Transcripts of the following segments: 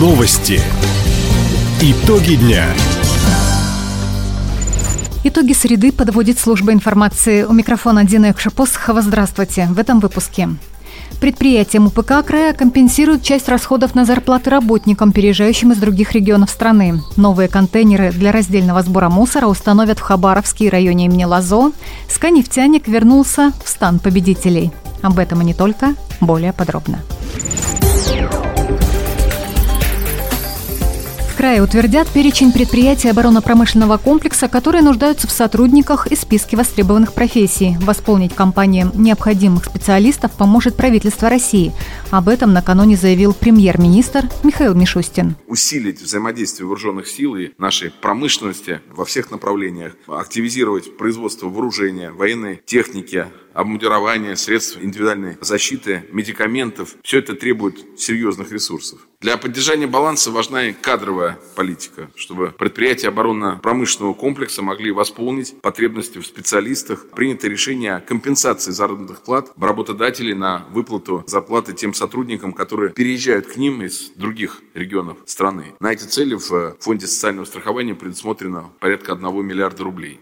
Новости. Итоги дня. Итоги среды подводит служба информации. У микрофона Дина Экшапосхова. Здравствуйте. В этом выпуске. Предприятиям УПК края компенсируют часть расходов на зарплаты работникам, переезжающим из других регионов страны. Новые контейнеры для раздельного сбора мусора установят в Хабаровске и районе имени Лазо. Сканефтяник вернулся в стан победителей. Об этом и не только, более подробно. Крае утвердят перечень предприятий оборонно-промышленного комплекса, которые нуждаются в сотрудниках и списке востребованных профессий. Восполнить компаниям необходимых специалистов поможет правительство России. Об этом накануне заявил премьер-министр Михаил Мишустин. Усилить взаимодействие вооруженных сил и нашей промышленности во всех направлениях, активизировать производство вооружения, военной техники, обмундирования, средств индивидуальной защиты, медикаментов. Все это требует серьезных ресурсов. Для поддержания баланса важна и кадровая политика, чтобы предприятия оборонно-промышленного комплекса могли восполнить потребности в специалистах. Принято решение о компенсации заработных плат работодателей на выплату зарплаты тем сотрудникам, которые переезжают к ним из других регионов страны. На эти цели в Фонде социального страхования предусмотрено порядка 1 миллиарда рублей.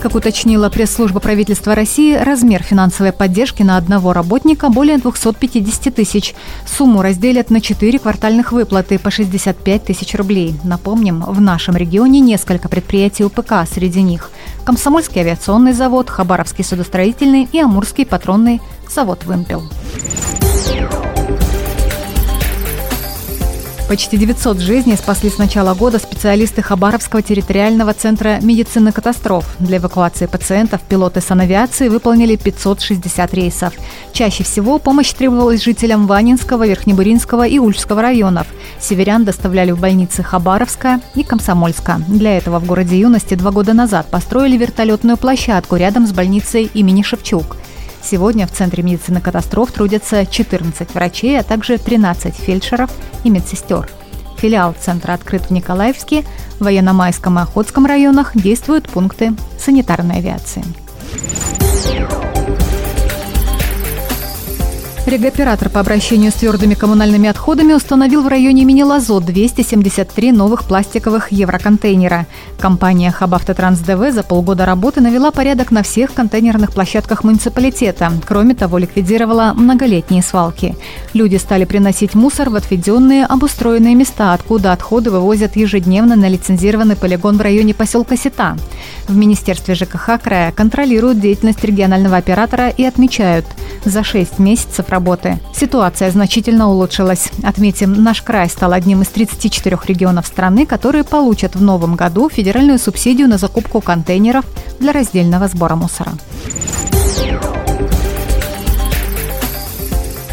Как уточнила пресс-служба правительства России, размер финансовой поддержки на одного работника более 250 тысяч. Сумму разделят на 4 квартальных выплаты по 65 тысяч рублей. Напомним, в нашем регионе несколько предприятий УПК, среди них Комсомольский авиационный завод, Хабаровский судостроительный и Амурский патронный завод «Вымпел». Почти 900 жизней спасли с начала года специалисты Хабаровского территориального центра медицины катастроф. Для эвакуации пациентов пилоты санавиации выполнили 560 рейсов. Чаще всего помощь требовалась жителям Ванинского, Верхнебуринского и Ульского районов. Северян доставляли в больницы Хабаровска и Комсомольска. Для этого в городе Юности два года назад построили вертолетную площадку рядом с больницей имени Шевчук – Сегодня в Центре медицины катастроф трудятся 14 врачей, а также 13 фельдшеров и медсестер. Филиал центра открыт в Николаевске, в Военно-Майском и Охотском районах действуют пункты санитарной авиации. Регоператор по обращению с твердыми коммунальными отходами установил в районе имени Лазо 273 новых пластиковых евроконтейнера. Компания Хабавтотранс ДВ за полгода работы навела порядок на всех контейнерных площадках муниципалитета. Кроме того, ликвидировала многолетние свалки. Люди стали приносить мусор в отведенные обустроенные места, откуда отходы вывозят ежедневно на лицензированный полигон в районе поселка Сита. В Министерстве ЖКХ края контролируют деятельность регионального оператора и отмечают, за 6 месяцев работы. Ситуация значительно улучшилась. Отметим, наш край стал одним из 34 регионов страны, которые получат в новом году федеральную субсидию на закупку контейнеров для раздельного сбора мусора.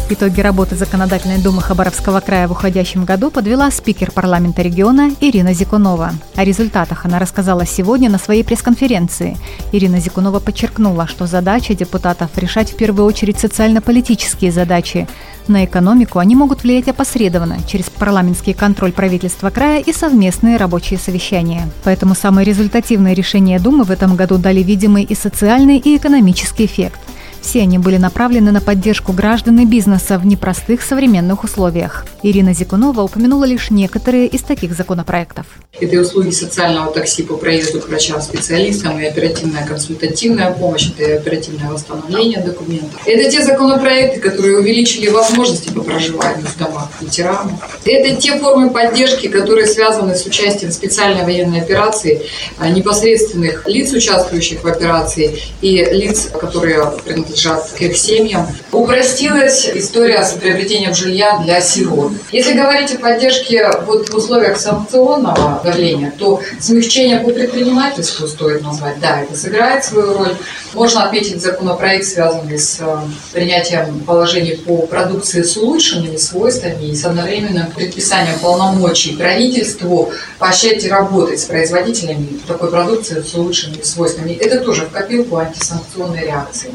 Итоги работы Законодательной Думы Хабаровского края в уходящем году подвела спикер парламента региона Ирина Зикунова. О результатах она рассказала сегодня на своей пресс-конференции. Ирина Зикунова подчеркнула, что задача депутатов решать в первую очередь социально-политические задачи. На экономику они могут влиять опосредованно через парламентский контроль правительства края и совместные рабочие совещания. Поэтому самые результативные решения Думы в этом году дали видимый и социальный, и экономический эффект. Все они были направлены на поддержку граждан и бизнеса в непростых современных условиях. Ирина Зикунова упомянула лишь некоторые из таких законопроектов. Это и услуги социального такси по проезду к врачам-специалистам, и оперативная консультативная помощь, это и оперативное восстановление документов. Это те законопроекты, которые увеличили возможности по проживанию в домах ветеранов. Это те формы поддержки, которые связаны с участием в специальной военной операции а, непосредственных лиц, участвующих в операции, и лиц, которые принадлежат принадлежат к их семьям. Упростилась история с приобретением жилья для сирот. Если говорить о поддержке вот в условиях санкционного давления, то смягчение по предпринимательству стоит назвать. Да, это сыграет свою роль. Можно отметить законопроект, связанный с э, принятием положений по продукции с улучшенными свойствами и с одновременным предписанием полномочий правительству поощрять и работать с производителями такой продукции с улучшенными свойствами. Это тоже в копилку антисанкционной реакции.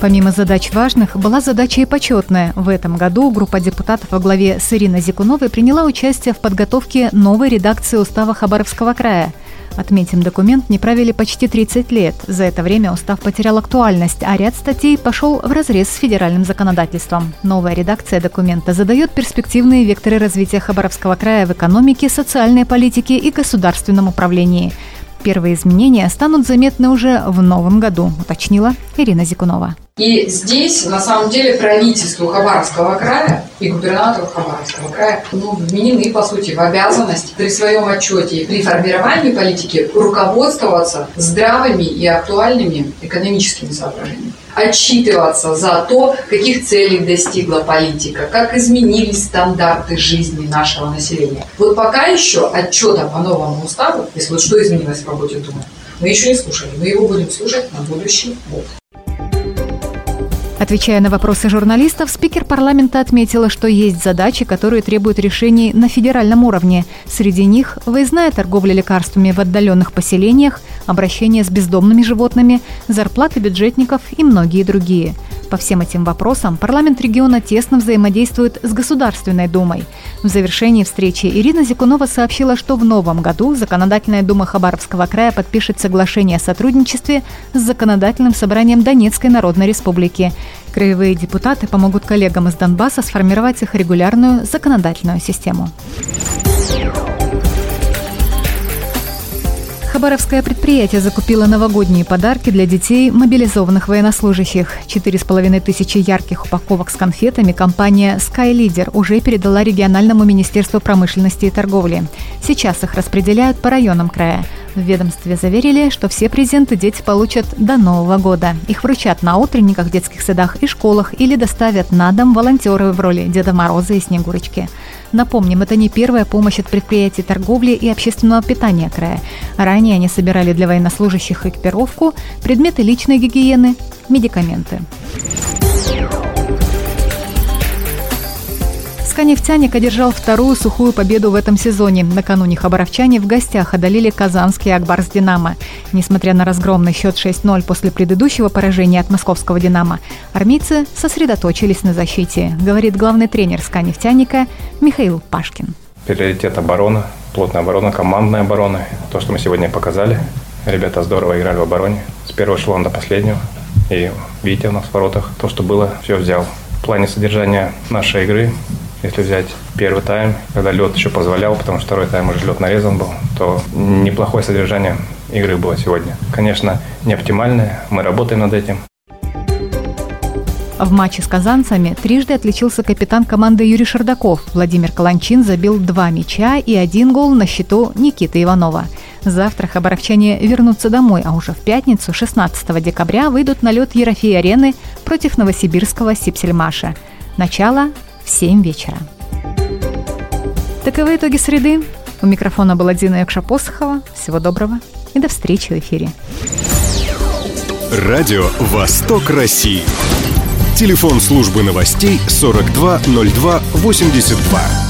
Помимо задач важных, была задача и почетная. В этом году группа депутатов во главе с Ириной Зикуновой приняла участие в подготовке новой редакции устава Хабаровского края. Отметим, документ не правили почти 30 лет. За это время устав потерял актуальность, а ряд статей пошел в разрез с федеральным законодательством. Новая редакция документа задает перспективные векторы развития Хабаровского края в экономике, социальной политике и государственном управлении. Первые изменения станут заметны уже в новом году, уточнила Ирина Зикунова. И здесь, на самом деле, правительству Хабаровского края и губернатору Хабаровского края ну, вменены, по сути, в обязанность при своем отчете при формировании политики руководствоваться здравыми и актуальными экономическими соображениями отчитываться за то, каких целей достигла политика, как изменились стандарты жизни нашего населения. Вот пока еще отчета по новому уставу, если вот что изменилось в работе Думы, мы еще не слушали. Мы его будем слушать на будущий год. Отвечая на вопросы журналистов, спикер парламента отметила, что есть задачи, которые требуют решений на федеральном уровне. Среди них выездная торговля лекарствами в отдаленных поселениях, обращение с бездомными животными, зарплаты бюджетников и многие другие – по всем этим вопросам парламент региона тесно взаимодействует с Государственной Думой. В завершении встречи Ирина Зикунова сообщила, что в новом году Законодательная Дума Хабаровского края подпишет соглашение о сотрудничестве с Законодательным собранием Донецкой Народной Республики. Краевые депутаты помогут коллегам из Донбасса сформировать их регулярную законодательную систему. Хабаровское предприятие закупило новогодние подарки для детей мобилизованных военнослужащих. Четыре с половиной тысячи ярких упаковок с конфетами компания SkyLeader уже передала региональному министерству промышленности и торговли. Сейчас их распределяют по районам края. В ведомстве заверили, что все презенты дети получат до Нового года. Их вручат на утренниках детских садах и школах или доставят на дом волонтеры в роли Деда Мороза и Снегурочки. Напомним, это не первая помощь от предприятий торговли и общественного питания края. Ранее они собирали для военнослужащих экипировку, предметы личной гигиены, медикаменты. «Нефтяник» одержал вторую сухую победу в этом сезоне. Накануне хабаровчане в гостях одолели казанский «Акбарс Динамо». Несмотря на разгромный счет 6-0 после предыдущего поражения от московского «Динамо», армейцы сосредоточились на защите, говорит главный тренер СКА «Нефтяника» Михаил Пашкин. Приоритет оборона, плотная оборона, командная оборона. То, что мы сегодня показали. Ребята здорово играли в обороне. С первого эшелона до последнего. И видите у нас в воротах то, что было, все взял. В плане содержания нашей игры если взять первый тайм, когда лед еще позволял, потому что второй тайм уже лед нарезан был, то неплохое содержание игры было сегодня. Конечно, не оптимальное, мы работаем над этим. В матче с казанцами трижды отличился капитан команды Юрий Шардаков. Владимир Каланчин забил два мяча и один гол на счету Никиты Иванова. Завтра хабаровчане вернутся домой, а уже в пятницу, 16 декабря, выйдут на лед Ерофей-арены против новосибирского Сипсельмаша. Начало в 7 вечера. Таковы итоги среды. У микрофона была Дина Якша-Посохова. Всего доброго и до встречи в эфире. Радио «Восток России». Телефон службы новостей 420282.